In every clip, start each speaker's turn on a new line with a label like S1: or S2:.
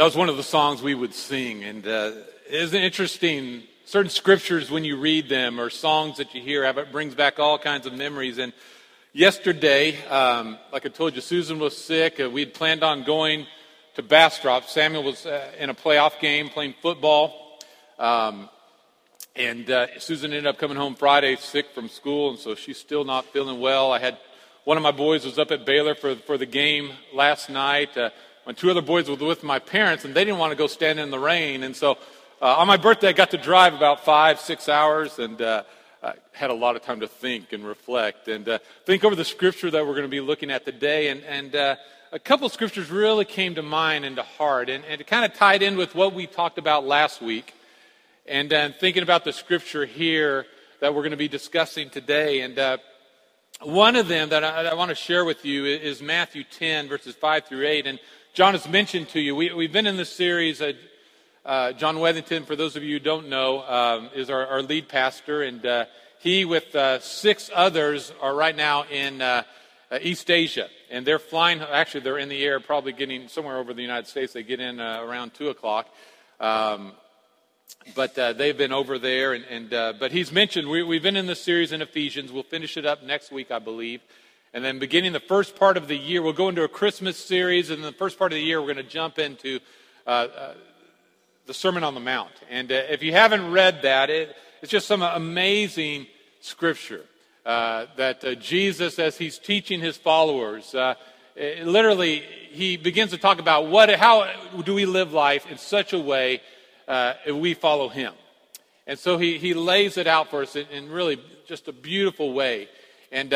S1: that was one of the songs we would sing. And uh, isn't interesting? Certain scriptures, when you read them, or songs that you hear, have, it brings back all kinds of memories. And yesterday, um, like I told you, Susan was sick. Uh, we had planned on going to Bastrop. Samuel was uh, in a playoff game playing football. Um, and uh, Susan ended up coming home Friday sick from school, and so she's still not feeling well. I had one of my boys was up at Baylor for, for the game last night. Uh, my two other boys were with my parents, and they didn't want to go stand in the rain. And so uh, on my birthday, I got to drive about five, six hours, and uh, I had a lot of time to think and reflect and uh, think over the scripture that we're going to be looking at today. And, and uh, a couple of scriptures really came to mind and to heart, and, and it kind of tied in with what we talked about last week. And thinking about the scripture here that we're going to be discussing today. And uh, one of them that I, I want to share with you is Matthew 10, verses 5 through 8. And John has mentioned to you, we, have been in this series. Uh, uh, John Wethington, for those of you who don't know, um, is our, our, lead pastor, and uh, he, with uh, six others, are right now in uh, uh, East Asia, and they're flying. Actually, they're in the air, probably getting somewhere over the United States. They get in around two o'clock, um, but they've been over there. And, and but he's mentioned we, we've been in this series in Ephesians. We'll finish it up next week, I believe. And then beginning the first part of the year, we'll go into a Christmas series. And in the first part of the year, we're going to jump into uh, uh, the Sermon on the Mount. And uh, if you haven't read that, it, it's just some amazing scripture uh, that uh, Jesus, as he's teaching his followers, uh, literally, he begins to talk about what, how do we live life in such a way if we follow him. And so he, he lays it out for us in, in really just a beautiful way. And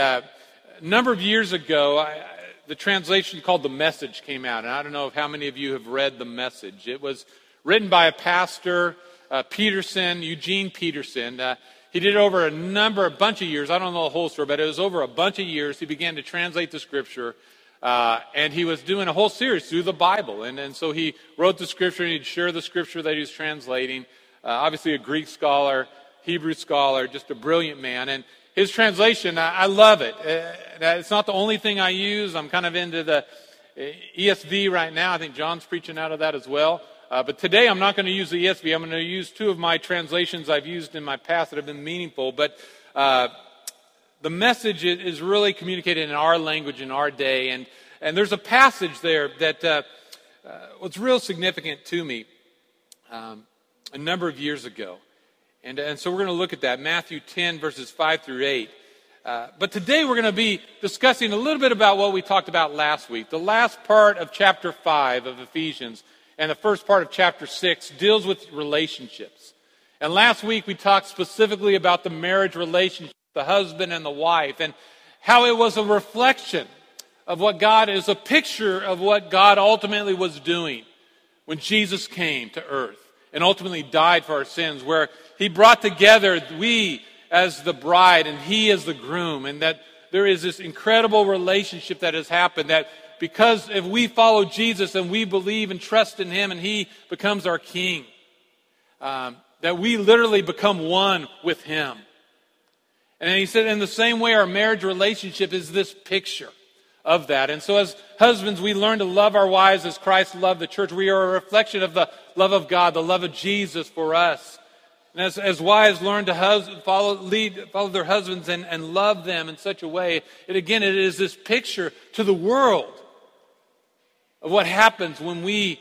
S1: a number of years ago, I, the translation called The Message came out, and I don't know if how many of you have read The Message. It was written by a pastor, uh, Peterson, Eugene Peterson. Uh, he did it over a number, a bunch of years. I don't know the whole story, but it was over a bunch of years. He began to translate the scripture, uh, and he was doing a whole series through the Bible. And, and so he wrote the scripture, and he'd share the scripture that he was translating. Uh, obviously, a Greek scholar, Hebrew scholar, just a brilliant man. And his translation, I, I love it. Uh, it's not the only thing I use. I'm kind of into the uh, ESV right now. I think John's preaching out of that as well. Uh, but today I'm not going to use the ESV. I'm going to use two of my translations I've used in my past that have been meaningful. But uh, the message is really communicated in our language in our day. And, and there's a passage there that uh, uh was real significant to me um, a number of years ago. And, and so we're going to look at that Matthew 10, verses 5 through 8. Uh, but today we're going to be discussing a little bit about what we talked about last week. The last part of chapter 5 of Ephesians and the first part of chapter 6 deals with relationships. And last week we talked specifically about the marriage relationship, the husband and the wife, and how it was a reflection of what God is a picture of what God ultimately was doing when Jesus came to earth and ultimately died for our sins, where he brought together we as the bride and he as the groom, and that there is this incredible relationship that has happened that because if we follow Jesus and we believe and trust in him and he becomes our king, um, that we literally become one with him. And he said, in the same way, our marriage relationship is this picture of that. And so, as husbands, we learn to love our wives as Christ loved the church. We are a reflection of the love of God, the love of Jesus for us. And as, as wives learn to hus- follow, lead, follow their husbands and, and love them in such a way, it again, it is this picture to the world of what happens when we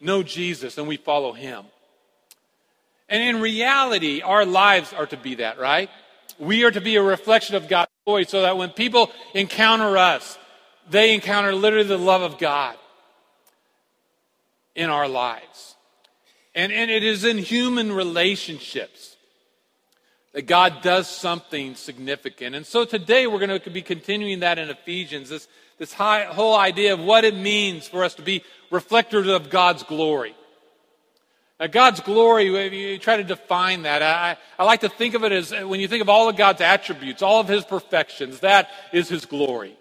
S1: know Jesus and we follow him. And in reality, our lives are to be that, right? We are to be a reflection of God's glory so that when people encounter us, they encounter literally the love of God in our lives. And, and it is in human relationships that God does something significant. And so today we're going to be continuing that in Ephesians, this, this high, whole idea of what it means for us to be reflectors of God's glory. Now, God's glory, you try to define that. I, I like to think of it as when you think of all of God's attributes, all of His perfections, that is His glory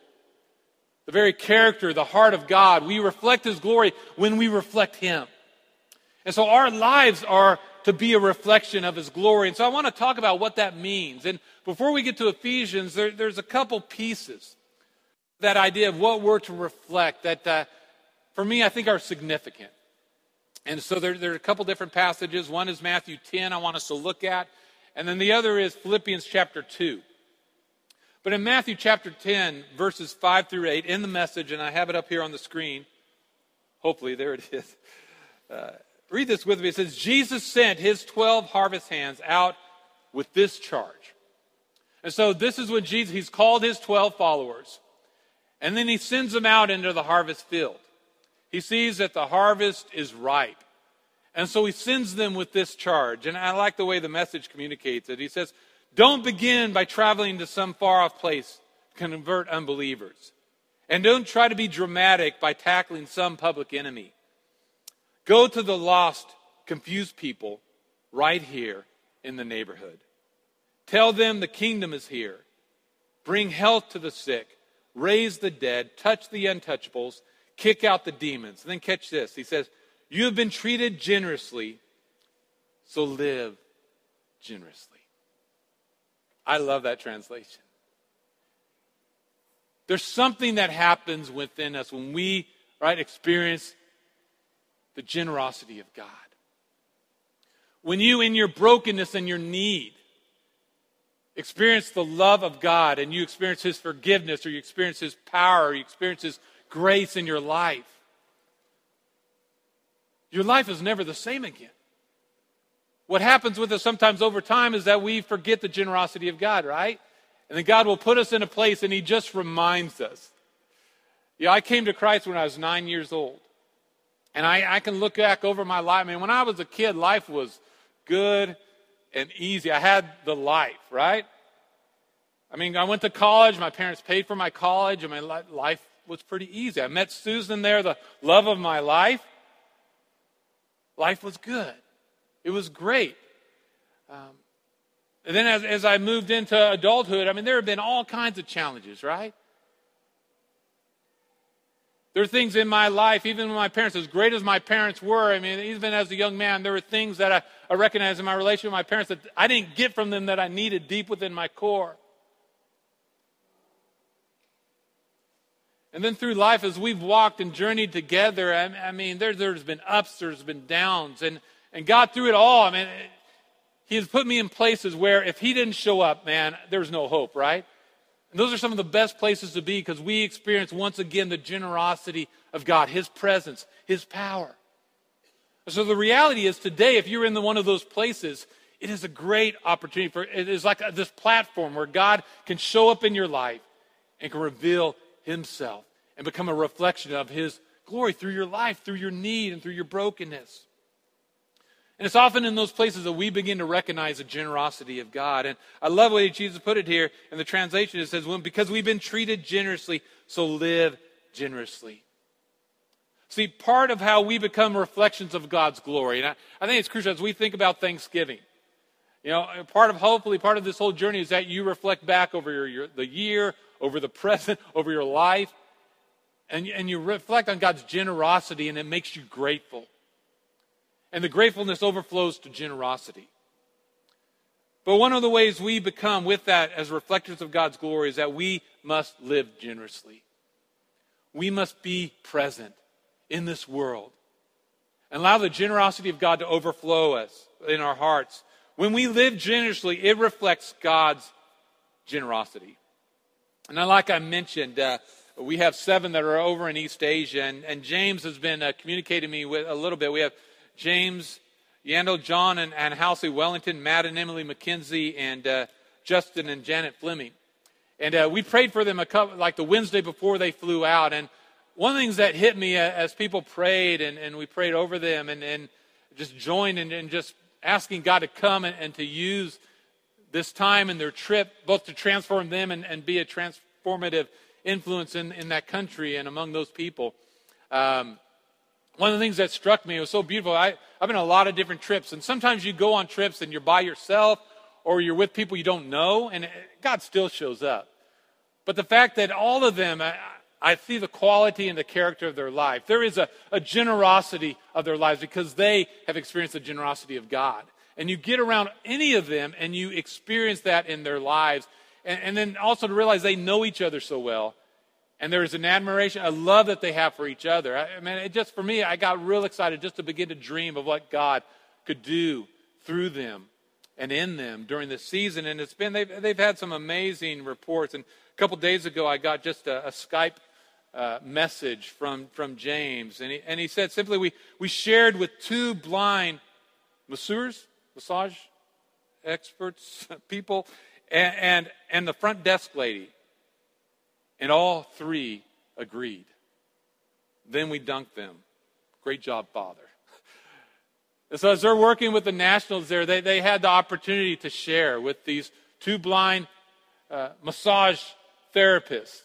S1: the very character, the heart of God. We reflect His glory when we reflect Him. And so our lives are to be a reflection of His glory. And so I want to talk about what that means. And before we get to Ephesians, there, there's a couple pieces. That idea of what we're to reflect that, uh, for me, I think are significant. And so there, there are a couple different passages. One is Matthew 10, I want us to look at. And then the other is Philippians chapter 2. But in Matthew chapter 10, verses 5 through 8, in the message, and I have it up here on the screen. Hopefully, there it is. Uh, read this with me. It says, Jesus sent his 12 harvest hands out with this charge. And so this is when Jesus, he's called his 12 followers. And then he sends them out into the harvest field. He sees that the harvest is ripe. And so he sends them with this charge. And I like the way the message communicates it. He says, Don't begin by traveling to some far off place to convert unbelievers. And don't try to be dramatic by tackling some public enemy. Go to the lost, confused people right here in the neighborhood. Tell them the kingdom is here. Bring health to the sick, raise the dead, touch the untouchables, kick out the demons. And then catch this. He says, You have been treated generously, so live generously. I love that translation. There's something that happens within us when we, right, experience the generosity of God. When you, in your brokenness and your need, experience the love of God and you experience His forgiveness or you experience His power or you experience His grace in your life, your life is never the same again. What happens with us sometimes over time is that we forget the generosity of God, right? And then God will put us in a place and He just reminds us. Yeah, I came to Christ when I was nine years old. And I, I can look back over my life. I mean, when I was a kid, life was good and easy. I had the life, right? I mean, I went to college. My parents paid for my college. and my life was pretty easy. I met Susan there, the love of my life. Life was good. It was great. Um, and then as, as I moved into adulthood, I mean, there have been all kinds of challenges, right? There are things in my life, even when my parents, as great as my parents were, I mean, even as a young man, there were things that I, I recognized in my relationship with my parents that I didn't get from them that I needed deep within my core. And then through life, as we've walked and journeyed together, I, I mean, there, there's been ups, there's been downs, and, and God through it all, I mean, He has put me in places where if He didn't show up, man, there's no hope, right? And those are some of the best places to be because we experience once again the generosity of God, His presence, His power. So the reality is today, if you're in the, one of those places, it is a great opportunity for it is like this platform where God can show up in your life and can reveal Himself and become a reflection of His glory through your life, through your need, and through your brokenness. And it's often in those places that we begin to recognize the generosity of God. And I love the way Jesus put it here in the translation. It says, well, because we've been treated generously, so live generously. See, part of how we become reflections of God's glory, and I, I think it's crucial as we think about Thanksgiving. You know, part of hopefully part of this whole journey is that you reflect back over your, your the year, over the present, over your life, and, and you reflect on God's generosity, and it makes you grateful. And the gratefulness overflows to generosity. But one of the ways we become with that as reflectors of God's glory is that we must live generously. We must be present in this world and allow the generosity of God to overflow us in our hearts. When we live generously, it reflects God's generosity. And like I mentioned, uh, we have seven that are over in East Asia, and, and James has been uh, communicating me with a little bit. We have James, Yandel, John, and, and Halsey Wethington, Matt and Emily McKenzie, and uh, Justin and Janet Fleming. And uh, we prayed for them a couple, like the Wednesday before they flew out. And one of the things that hit me uh, as people prayed and, and we prayed over them and, and just joined and, and just asking God to come and, and to use this time and their trip, both to transform them and, and be a transformative influence in, in that country and among those people. Um, one of the things that struck me, was so beautiful. I, I've been on a lot of different trips, and sometimes you go on trips and you're by yourself or you're with people you don't know, and God still shows up. But the fact that all of them, I, I see the quality and the character of their life. There is a, a generosity of their lives because they have experienced the generosity of God. And you get around any of them and you experience that in their lives. And, and then also to realize they know each other so well And there is an admiration, a love that they have for each other. I mean, it just for me, I got real excited just to begin to dream of what God could do through them and in them during this season. And it's been, they've, they've had some amazing reports. And a couple days ago, I got just a, a Skype uh, message from, from James. And he, and he said simply, we, we shared with two blind masseurs, massage experts, people, and, and, and the front desk lady. And all three agreed. Then we dunked them. Great job, Father. And so, as they're working with the nationals there, they, they had the opportunity to share with these two blind uh, massage therapists.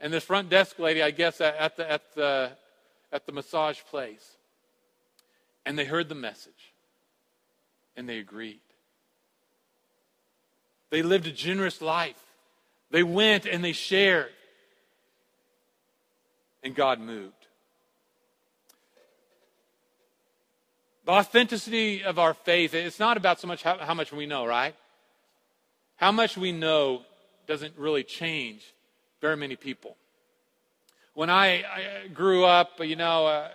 S1: And this front desk lady, I guess, at the, at, the, at the massage place. And they heard the message. And they agreed. They lived a generous life. They went and they shared. And God moved. The authenticity of our faith, it's not about so much how, how, much we know, right? How much we know doesn't really change very many people. When I, I grew up, you know, uh,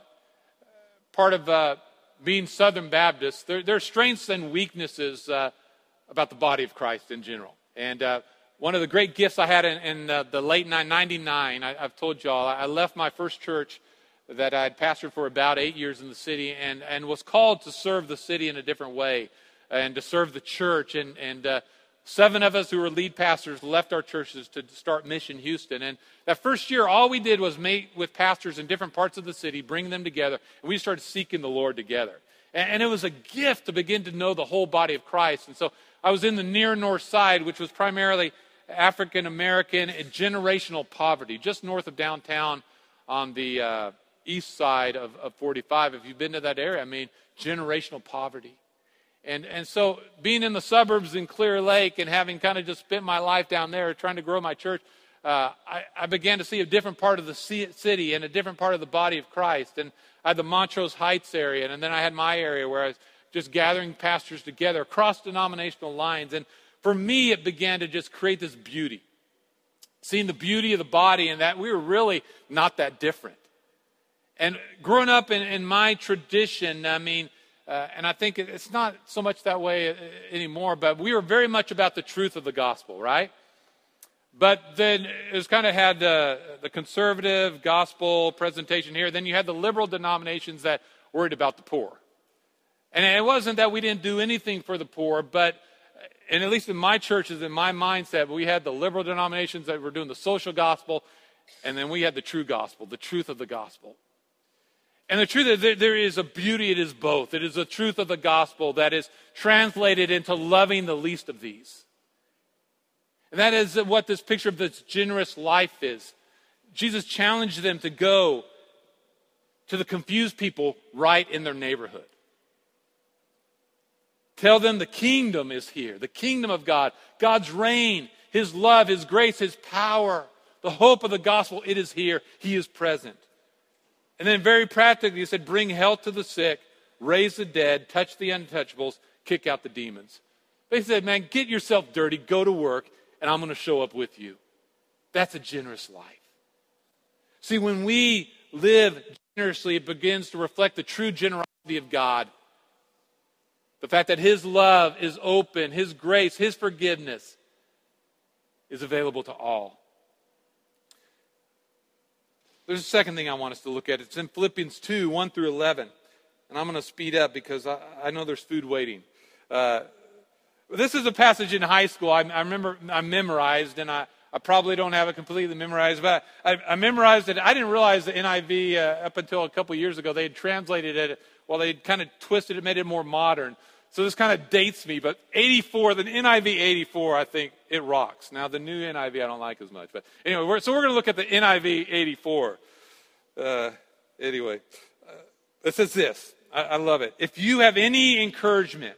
S1: part of uh, being Southern Baptist, there, there, are strengths and weaknesses uh, about the body of Christ in general. And uh, one of the great gifts I had in, in uh, the late 99, I, have told y'all, I left my first church that I had pastored for about eight years in the city and, and was called to serve the city in a different way and to serve the church. And, and uh, seven of us who were lead pastors left our churches to start Mission Houston. And that first year, all we did was meet with pastors in different parts of the city, bring them together, and we started seeking the Lord together. And, and it was a gift to begin to know the whole body of Christ. And so I was in the near north side, which was primarily African American and generational poverty, just north of downtown on the. Uh, east side of, of 45. If you've been to that area, I mean, generational poverty. And, and so being in the suburbs in Clear Lake and having kind of just spent my life down there trying to grow my church, uh, I, I, began to see a different part of the city and a different part of the body of Christ. And I had the Montrose Heights area, and then I had my area where I was just gathering pastors together across denominational lines. And for me, it began to just create this beauty. Seeing the beauty of the body and that we were really not that different. And growing up in, in my tradition, I mean, uh, and I think it's not so much that way uh, anymore, but we were very much about the truth of the gospel, right? But then it was kind of had uh, the conservative gospel presentation here. Then you had the liberal denominations that worried about the poor. And it wasn't that we didn't do anything for the poor, but, and at least in my churches, in my mindset, we had the liberal denominations that were doing the social gospel, and then we had the true gospel, the truth of the gospel. And the truth is, there is a beauty, it is both. It is the truth of the gospel that is translated into loving the least of these. And that is what this picture of this generous life is. Jesus challenged them to go to the confused people right in their neighborhood. Tell them the kingdom is here, the kingdom of God, God's reign, His love, His grace, His power, the hope of the gospel. It is here. He is present. And then, very practically, he said, Bring health to the sick, raise the dead, touch the untouchables, kick out the demons. They said, Man, get yourself dirty, go to work, and I'm going to show up with you. That's a generous life. See, when we live generously, it begins to reflect the true generosity of God. The fact that His love is open, His grace, His forgiveness is available to all. There's a second thing I want us to look at. It's in Philippians 2 1 through 11. And I'm going to speed up because I, I know there's food waiting. Uh, this is a passage in high school I, I remember I memorized, and I, I probably don't have it completely memorized, but I, I memorized it. I didn't realize the NIV uh, up until a couple years ago. They had translated it, well, they kind of twisted it, made it more modern. So this kind of dates me, but 84, the NIV 84, I think it rocks. Now, the new NIV I don't like as much. But anyway, we're, so we're going to look at the NIV 84. Uh, anyway, uh, it says this. I, I love it. If you have any encouragement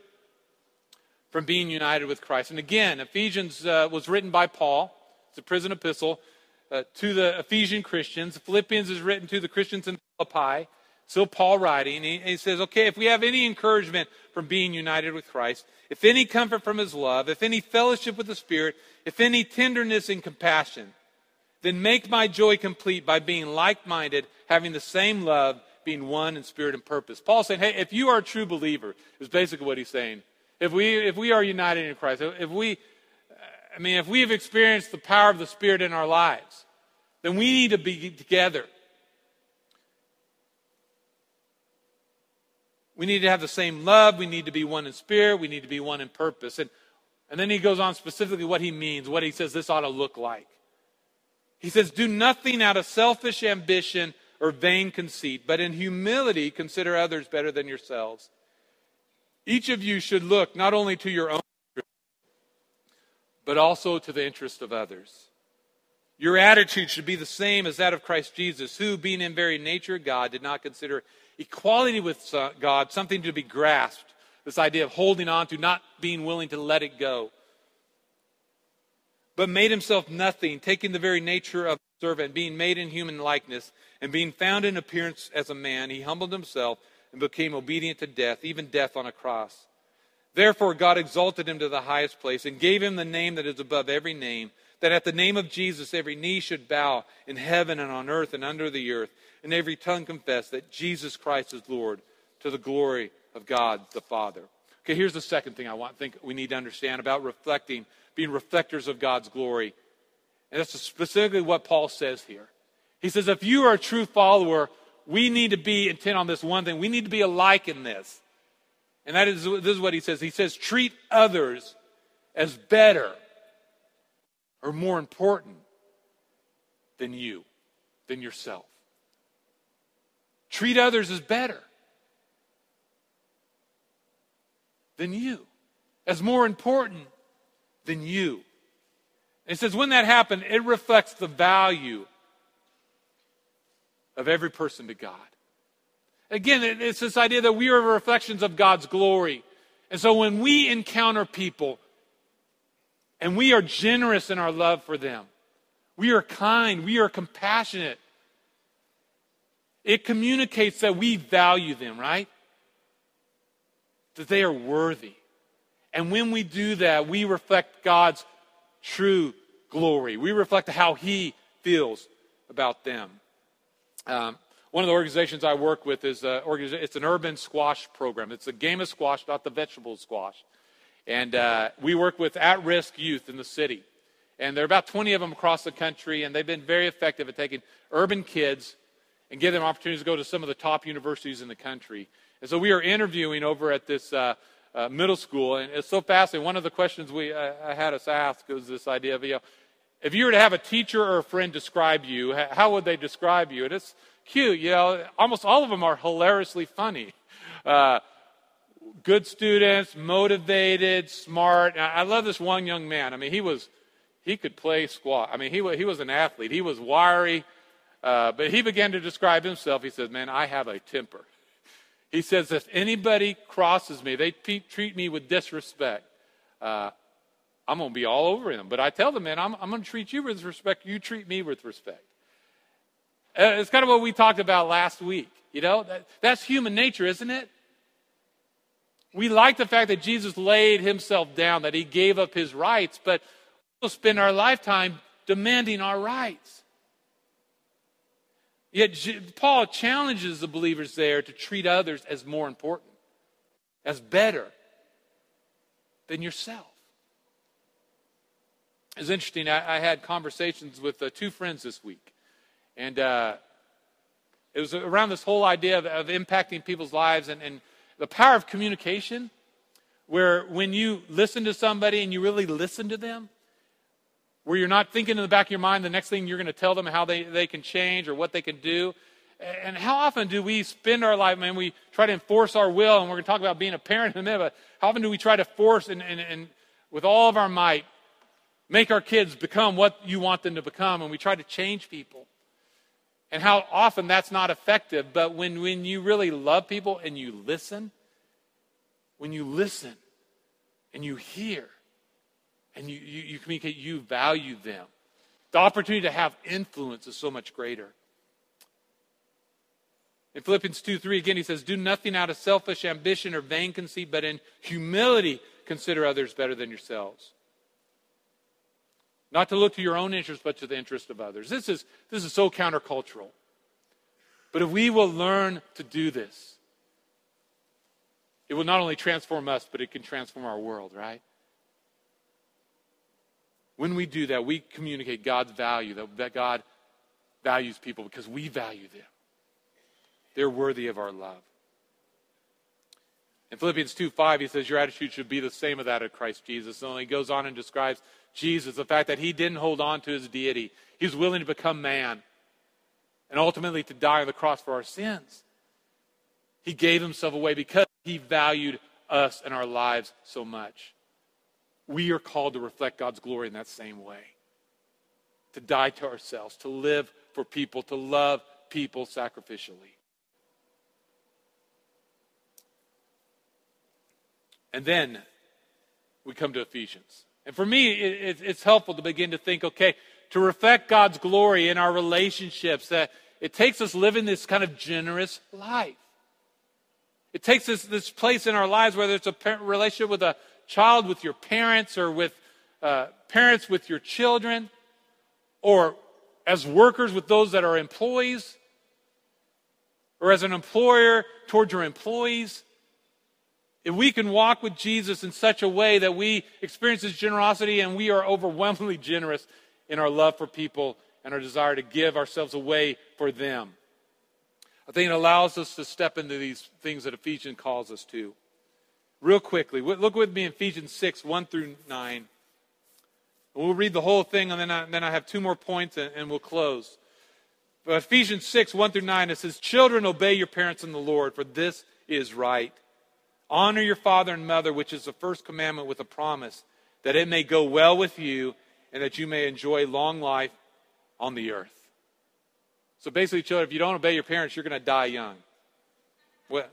S1: from being united with Christ, and again, Ephesians uh, was written by Paul, it's a prison epistle uh, to the Ephesian Christians. Philippians is written to the Christians in Philippi. Still Paul writing. He, he says, okay, if we have any encouragement from being united with Christ, if any comfort from his love, if any fellowship with the Spirit, if any tenderness and compassion, Then make my joy complete by being like minded, having the same love, being one in spirit and purpose. Paul's saying, hey, if you are a true believer, is basically what he's saying. If we, if we are united in Christ, if we, I mean, if we have experienced the power of the Spirit in our lives, then we need to be together. We need to have the same love. We need to be one in spirit. We need to be one in purpose. And, and then he goes on specifically what he means, what he says this ought to look like. He says, Do nothing out of selfish ambition or vain conceit, but in humility consider others better than yourselves. Each of you should look not only to your own interest, but also to the interest of others. Your attitude should be the same as that of Christ Jesus, who, being in very nature God, did not consider equality with uh, God something to be grasped. This idea of holding on to, not being willing to let it go but made himself nothing, taking the very nature of a servant, being made in human likeness, and being found in appearance as a man, he humbled himself and became obedient to death, even death on a cross. Therefore, God exalted him to the highest place and gave him the name that is above every name, that at the name of Jesus every knee should bow in heaven and on earth and under the earth, and every tongue confess that Jesus Christ is Lord to the glory of God the Father. Okay, here's the second thing I want think we need to understand about reflecting being reflectors of God's glory. And that's specifically what Paul says here. He says, if you are a true follower, we need to be intent on this one thing. We need to be alike in this. And that is this is what he says. He says, treat others as better or more important than you, than yourself. Treat others as better than you, as more important than you. And it says, when that happened, it reflects the value of every person to God. Again, it's this idea that we are reflections of God's glory. And so when we encounter people and we are generous in our love for them, we are kind, we are compassionate, it communicates that we value them, right? That they are worthy. And when we do that, we reflect God's true glory. We reflect how He feels about them. Um, one of the organizations I work with is a, it's an urban squash program. It's a game of squash, not the vegetable squash. And uh, we work with at risk youth in the city. And there are about 20 of them across the country, and they've been very effective at taking urban kids and give them opportunities to go to some of the top universities in the country. And so we are interviewing over at this uh, uh, middle school, and it's so fascinating. One of the questions we uh, had us ask was this idea of, you know, if you were to have a teacher or a friend describe you, how would they describe you? And it's cute, you know. Almost all of them are hilariously funny. Uh, good students, motivated, smart. I love this one young man. I mean, he was he could play squash. I mean, he he was an athlete. He was wiry, uh, but he began to describe himself. He says, "Man, I have a temper." He says, if anybody crosses me, they treat me with disrespect, uh, I'm going to be all over them. But I tell them, man, I'm, I'm going to treat you with respect. You treat me with respect. Uh, it's kind of what we talked about last week. You know, that, that's human nature, isn't it? We like the fact that Jesus laid himself down, that he gave up his rights, but we'll spend our lifetime demanding our rights. Yet Paul challenges the believers there to treat others as more important, as better than yourself. It's interesting. I, I had conversations with uh, two friends this week, and uh, it was around this whole idea of, of impacting people's lives and, and the power of communication, where when you listen to somebody and you really listen to them, where you're not thinking in the back of your mind the next thing you're going to tell them how they, they can change or what they can do. And how often do we spend our life, man, we try to enforce our will, and we're going to talk about being a parent in a minute, but how often do we try to force and, and, and with all of our might make our kids become what you want them to become, and we try to change people? And how often that's not effective, but when, when you really love people and you listen, when you listen and you hear, and you, you, you communicate you value them. The opportunity to have influence is so much greater. In Philippians 2 3, again, he says, Do nothing out of selfish ambition or vain conceit, but in humility consider others better than yourselves. Not to look to your own interest, but to the interest of others. This is, this is so countercultural. But if we will learn to do this, it will not only transform us, but it can transform our world, right? When we do that, we communicate God's value, that, that God values people because we value them. They're worthy of our love. In Philippians 2 5, he says, Your attitude should be the same as that of Christ Jesus. And he goes on and describes Jesus, the fact that he didn't hold on to his deity. He was willing to become man and ultimately to die on the cross for our sins. He gave himself away because he valued us and our lives so much. We are called to reflect God's glory in that same way. To die to ourselves, to live for people, to love people sacrificially. And then we come to Ephesians. And for me, it, it, it's helpful to begin to think okay, to reflect God's glory in our relationships, that it takes us living this kind of generous life. It takes us this place in our lives, whether it's a relationship with a child, with your parents, or with uh, parents with your children, or as workers with those that are employees, or as an employer towards your employees. If we can walk with Jesus in such a way that we experience his generosity and we are overwhelmingly generous in our love for people and our desire to give ourselves away for them, I think it allows us to step into these things that Ephesians calls us to. Real quickly, look with me in Ephesians 6 1 through 9. We'll read the whole thing, and then I, then I have two more points, and, and we'll close. But Ephesians 6 1 through 9, it says, Children, obey your parents in the Lord, for this is right. Honor your father and mother, which is the first commandment with a promise, that it may go well with you and that you may enjoy long life on the earth. So basically, children, if you don't obey your parents, you're going to die young. What?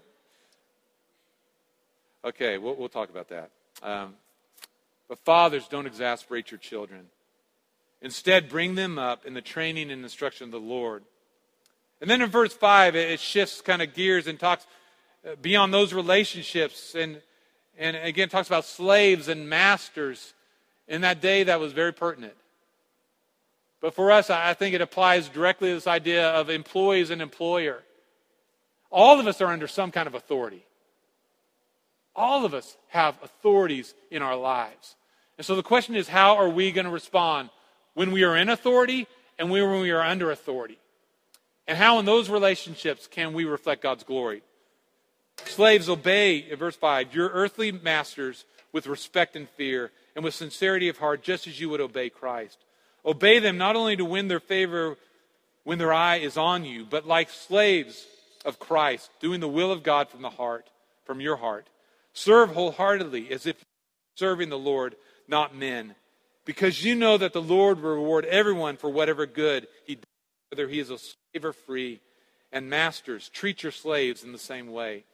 S1: Okay, we'll, we'll talk about that. Um, but fathers, don't exasperate your children. Instead, bring them up in the training and instruction of the Lord. And then in verse 5, it shifts kind of gears and talks uh, beyond those relationships. And, and again, talks about slaves and masters. In that day, that was very pertinent. But for us, I think it applies directly to this idea of employees and employer. All of us are under some kind of authority. All of us have authorities in our lives. And so the question is how are we going to respond when we are in authority and when we are under authority? And how in those relationships can we reflect God's glory? Slaves, obey, verse 5, your earthly masters with respect and fear and with sincerity of heart, just as you would obey Christ. Obey them not only to win their favor when their eye is on you, but like slaves of Christ, doing the will of God from the heart, from your heart. Serve wholeheartedly as if serving the Lord, not men, because you know that the Lord will reward everyone for whatever good he does, whether he is a slave or free. And masters, treat your slaves in the same way.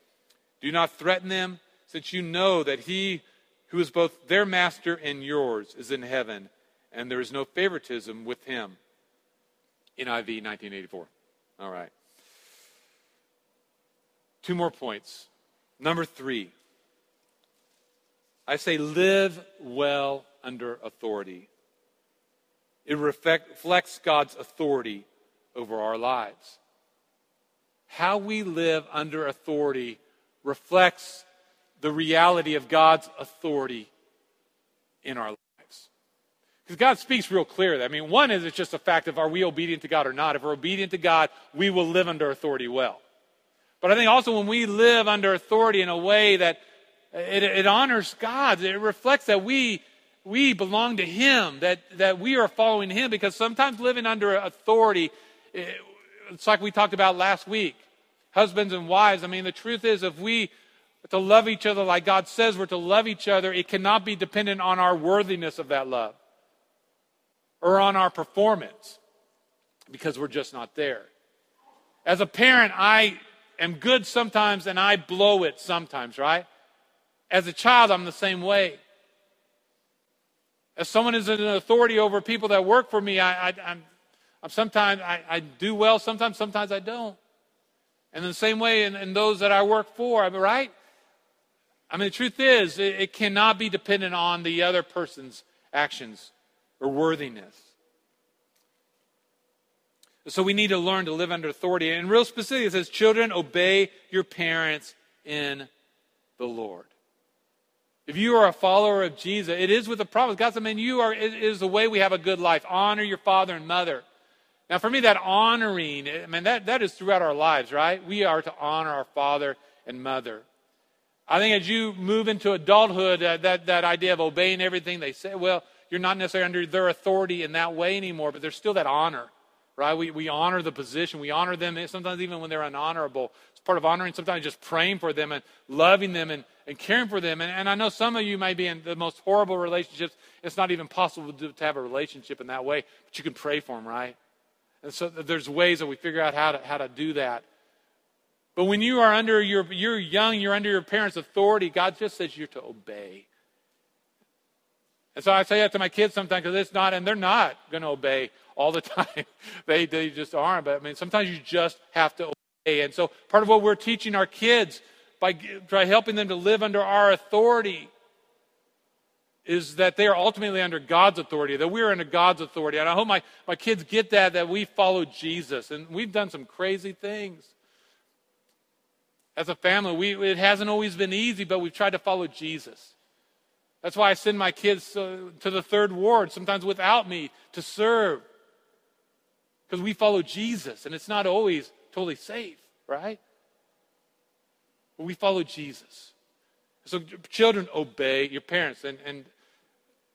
S1: Do not threaten them, since you know that he who is both their master and yours is in heaven, and there is no favoritism with him. NIV 1984. All right. Two more points. Number three, I say live well under authority. It reflects God's authority over our lives. How we live under authority reflects the reality of God's authority in our lives. Because God speaks real clearly. I mean, one is it's just a fact of are we obedient to God or not. If we're obedient to God, we will live under authority well. But I think also when we live under authority in a way that it, it honors God, it reflects that we we belong to Him, that, that we are following Him, because sometimes living under authority, eh, it's like we talked about last week husbands and wives. I mean, the truth is, if we to love each other like God says we're to love each other, it cannot be dependent on our worthiness of that love or on our performance because we're just not there. As a parent, I am good sometimes and I blow it sometimes, right? As a child, I'm the same way. As someone is an authority over people that work for me, I, am sometimes I, I do well, sometimes, sometimes I don't. And in the same way, in, in those that I work for, I right? I mean, the truth is, it, it cannot be dependent on the other person's actions or worthiness. So we need to learn to live under authority. And real specifically, it says, Children, obey your parents in the Lord. If you are a follower of Jesus, it is with a promise. God said, man, you are, it is the way we have a good life. Honor your father and mother. Now, for me, that honoring, I mean, that, that is throughout our lives, right? We are to honor our father and mother. I think as you move into adulthood, uh, that, that idea of obeying everything they say, well, you're not necessarily under their authority in that way anymore, but there's still that honor, right? We, we honor the position. We honor them sometimes even when they're unhonorable. Part of honoring, sometimes just praying for them and loving them and, and caring for them. And, and I know some of you may be in the most horrible relationships. It's not even possible to, to have a relationship in that way, but you can pray for them, right? And so there's ways that we figure out how to, how to do that. But when you are under your, you're young, you're under your parents' authority, God just says you're to obey. And so I say that to my kids sometimes because it's not, and they're not going to obey all the time. they, they just aren't. But I mean, sometimes you just have to. And so part of what we're teaching our kids by, by helping them to live under our authority is that they are ultimately under God's authority, that we're under God's authority. And I hope my, my kids get that, that we follow Jesus. And we've done some crazy things as a family, we, it hasn't always been easy, but we've tried to follow Jesus. That's why I send my kids uh, to the third ward, sometimes without me, to serve. Because we follow Jesus, and it's not always totally safe, right? But we follow Jesus. So, children, obey your parents, and, and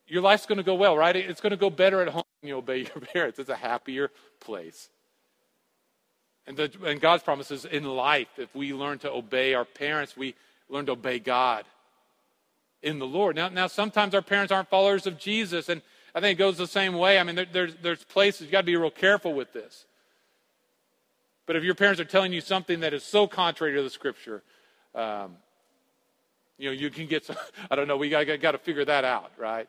S1: your life's going to go well, right? It's going to go better at home when you obey your parents. It's a happier place. And, the, and God's promises in life, if we learn to obey our parents, we learn to obey God in the Lord. Now, now sometimes our parents aren't followers of Jesus, and I think it goes the same way. I mean, there, there's, there's places, you've got to be real careful with this. But if your parents are telling you something that is so contrary to the scripture, um, you know, you can get some, I don't know, we got, got to figure that out, right?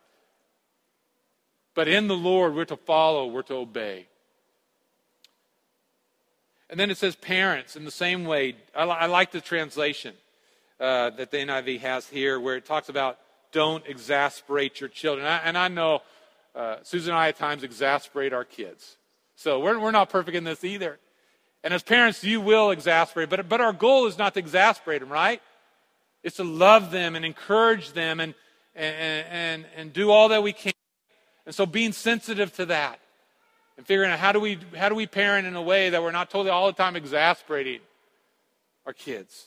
S1: But in the Lord, we're to follow, we're to obey. And then it says parents in the same way. I, I like the translation uh, that the NIV has here where it talks about don't exasperate your children. I, and I know uh, Susan and I at times exasperate our kids. So we're, we're not perfect in this either. And as parents, you will exasperate. But, but our goal is not to exasperate them, right? It's to love them and encourage them and, and, and, and do all that we can. And so being sensitive to that and figuring out how do we how do we parent in a way that we're not totally all the time exasperating our kids,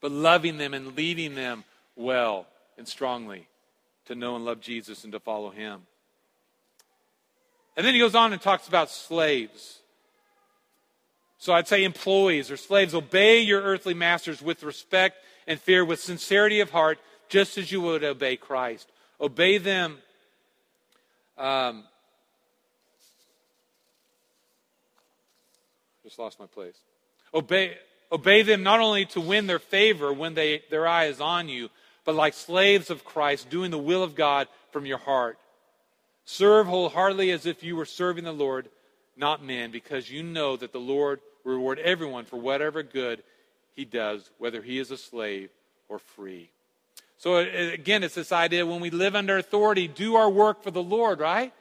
S1: but loving them and leading them well and strongly to know and love Jesus and to follow him. And then he goes on and talks about slaves. So I'd say employees or slaves, obey your earthly masters with respect and fear, with sincerity of heart, just as you would obey Christ. Obey them um, Just lost my place. Obey, obey them not only to win their favor when they, their eye is on you, but like slaves of Christ, doing the will of God from your heart. Serve wholeheartedly as if you were serving the Lord, not men, because you know that the Lord will reward everyone for whatever good he does, whether he is a slave or free. So uh, uh, again, it's this idea when we live under authority, do our work for the Lord, right?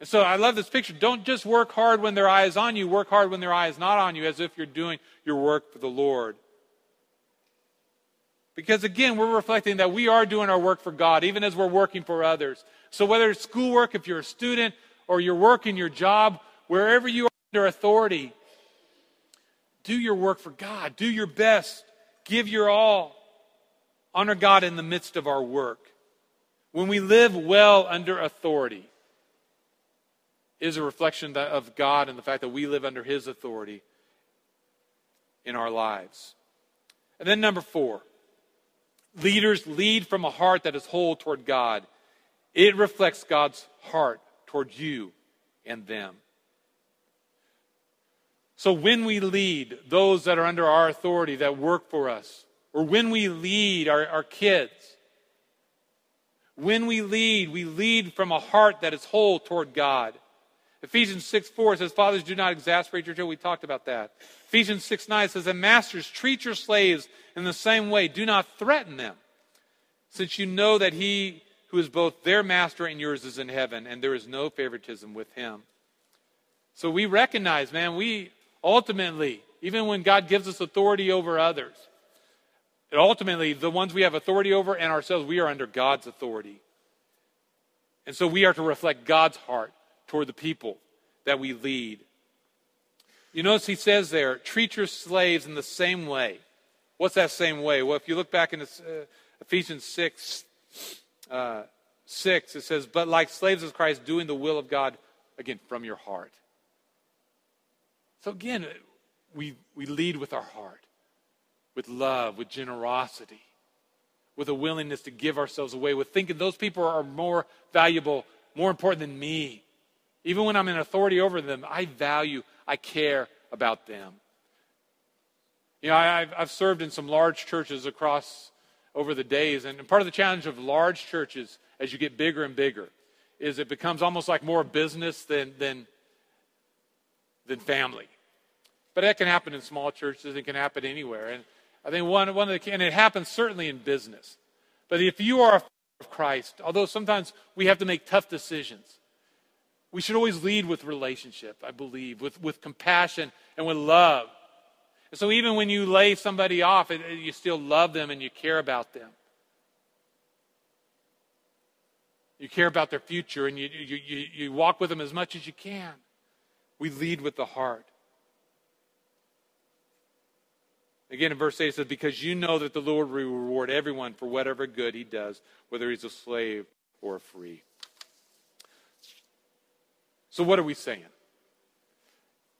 S1: And so I love this picture. Don't just work hard when their eye is on you, work hard when their eye is not on you, as if you're doing your work for the Lord. Because again, we're reflecting that we are doing our work for God, even as we're working for others. So whether it's schoolwork, if you're a student, or you're working your job, wherever you are under authority, do your work for God. Do your best. Give your all. Honor God in the midst of our work. When we live well under authority, is a reflection of God and the fact that we live under His authority in our lives. And then, number four, leaders lead from a heart that is whole toward God. It reflects God's heart toward you and them. So, when we lead those that are under our authority that work for us, or when we lead our, our kids, when we lead, we lead from a heart that is whole toward God. Ephesians 6 4 says, Fathers, do not exasperate your children. We talked about that. Ephesians 6 9 says, And masters, treat your slaves in the same way. Do not threaten them, since you know that he who is both their master and yours is in heaven, and there is no favoritism with him. So we recognize, man, we ultimately, even when God gives us authority over others, ultimately, the ones we have authority over and ourselves, we are under God's authority. And so we are to reflect God's heart toward the people that we lead. You notice he says there, treat your slaves in the same way. What's that same way? Well, if you look back in uh, Ephesians 6, uh, 6, it says, But like slaves of Christ, doing the will of God, again, from your heart. So again, uh, we, we lead with our heart, with love, with generosity, with a willingness to give ourselves away, with thinking those people are more valuable, more important than me. Even when I'm in authority over them, I value, I care about them. You know, I, have served in some large churches across over the days, and part of the challenge of large churches as you get bigger and bigger is it becomes almost like more business than, than, than family. But that can happen in small churches, it can happen anywhere. And I think one, one of the, and it happens certainly in business. But if you are a of Christ, although sometimes we have to make tough decisions, we should always lead with relationship, I believe, with, with compassion and with love. And so even when you lay somebody off, it, you still love them and you care about them. You care about their future and you, you, you, you walk with them as much as you can. We lead with the heart. Again, in verse 8, it says, Because you know that the Lord will reward everyone for whatever good he does, whether he's a slave or free. So, what are we saying?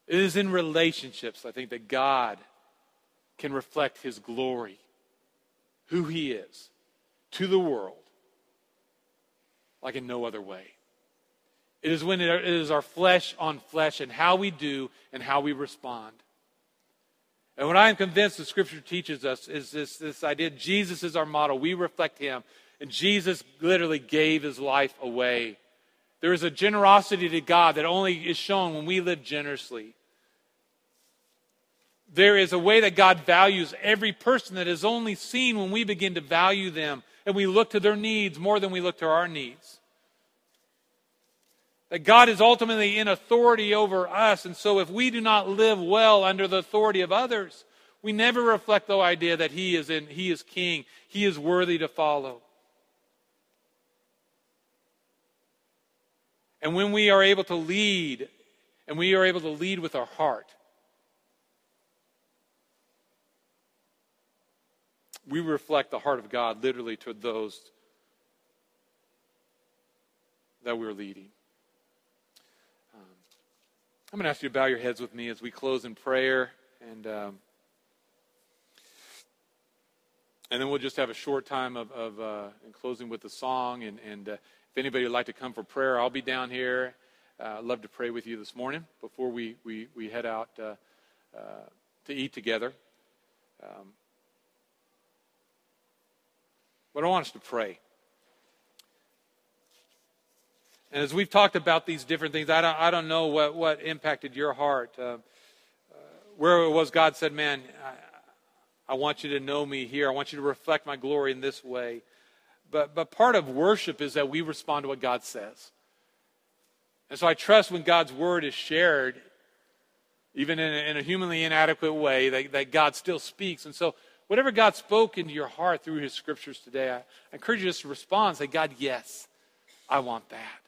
S1: It is in relationships, I think, that God can reflect his glory, who he is, to the world, like in no other way. It is when it is our flesh on flesh and how we do and how we respond. And what I am convinced the scripture teaches us is this, this idea Jesus is our model. We reflect him. And Jesus literally gave his life away. There is a generosity to God that only is shown when we live generously. There is a way that God values every person that is only seen when we begin to value them and we look to their needs more than we look to our needs. That God is ultimately in authority over us. And so if we do not live well under the authority of others, we never reflect the idea that He is in, He is King. He is worthy to follow. And when we are able to lead, and we are able to lead with our heart, we reflect the heart of God literally to those that we're leading. I'm going to ask you to bow your heads with me as we close in prayer, and um, and then we'll just have a short time of, of uh, in closing with the song. And, and uh, if anybody would like to come for prayer, I'll be down here. Uh, I'd love to pray with you this morning before we we, we head out uh, uh, to eat together. Um, but I want us to pray. And as we've talked about these different things, I don't, I don't know what, what impacted your heart. Uh, uh, where it was God said, Man, I, I want you to know me here. I want you to reflect my glory in this way. But, but part of worship is that we respond to what God says. And so I trust when God's word is shared, even in a, in a humanly inadequate way, that, that, God still speaks. And so, whatever God spoke into your heart through his scriptures today, I, I encourage you just to respond say, God, yes, I want that.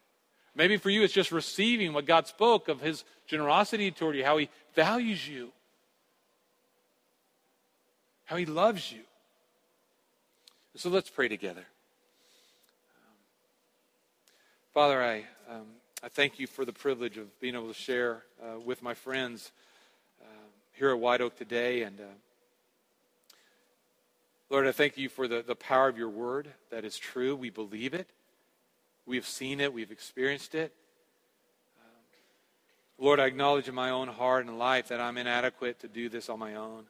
S1: Maybe for you, it's just receiving what God spoke of his generosity toward you, how he values you, how he loves you. So let's pray together. Father, I, um, I thank you for the privilege of being able to share uh, with my friends uh, here at White Oak today. And uh, Lord, I thank you for the, the power of your word that is true. We believe it. We've seen it, we've experienced it. Um, Lord, I acknowledge in my own heart and life that I'm inadequate to do this on my own.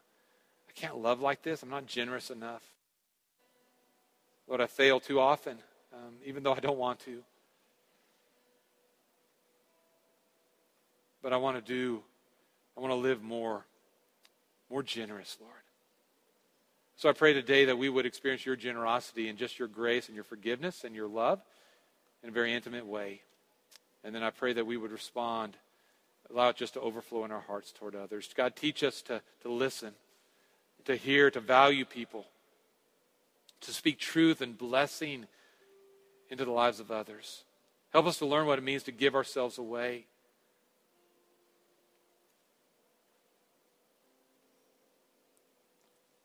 S1: I can't love like this. I'm not generous enough. Lord, I fail too often, um, even though I don't want to. But I want to do, I want to live more, more generous, Lord. So I pray today that we would experience your generosity and just your grace and your forgiveness and your love in a very intimate way. And then I pray that we would respond, allow it just to overflow in our hearts toward others. God, teach us to, to listen, to hear, to value people, to speak truth and blessing into the lives of others. Help us to learn what it means to give ourselves away.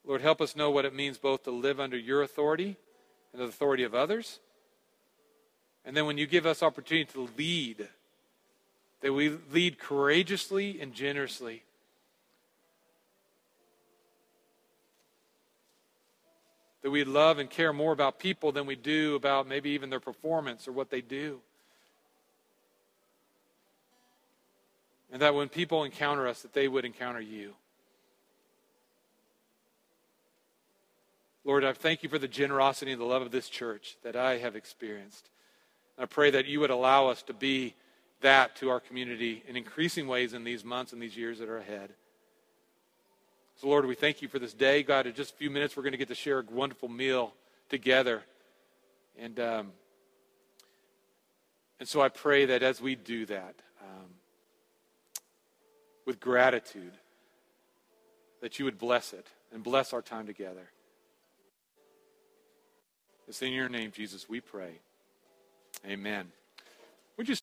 S1: Lord, help us know what it means both to live under your authority and the authority of others. And then when you give us opportunity to lead, that we lead courageously and generously. That we love and care more about people than we do about maybe even their performance or what they do. And that when people encounter us, that they would encounter you. Lord, I thank you for the generosity and the love of this church that I have experienced. I pray that you would allow us to be that to our community in increasing ways in these months and these years that are ahead. So, Lord, we thank you for this day. God, in just a few minutes, we're going to get to share a wonderful meal together. And, um, and so I pray that as we do that, with gratitude that you would bless it and bless our time together. It's in your name, Jesus, we pray. Amen.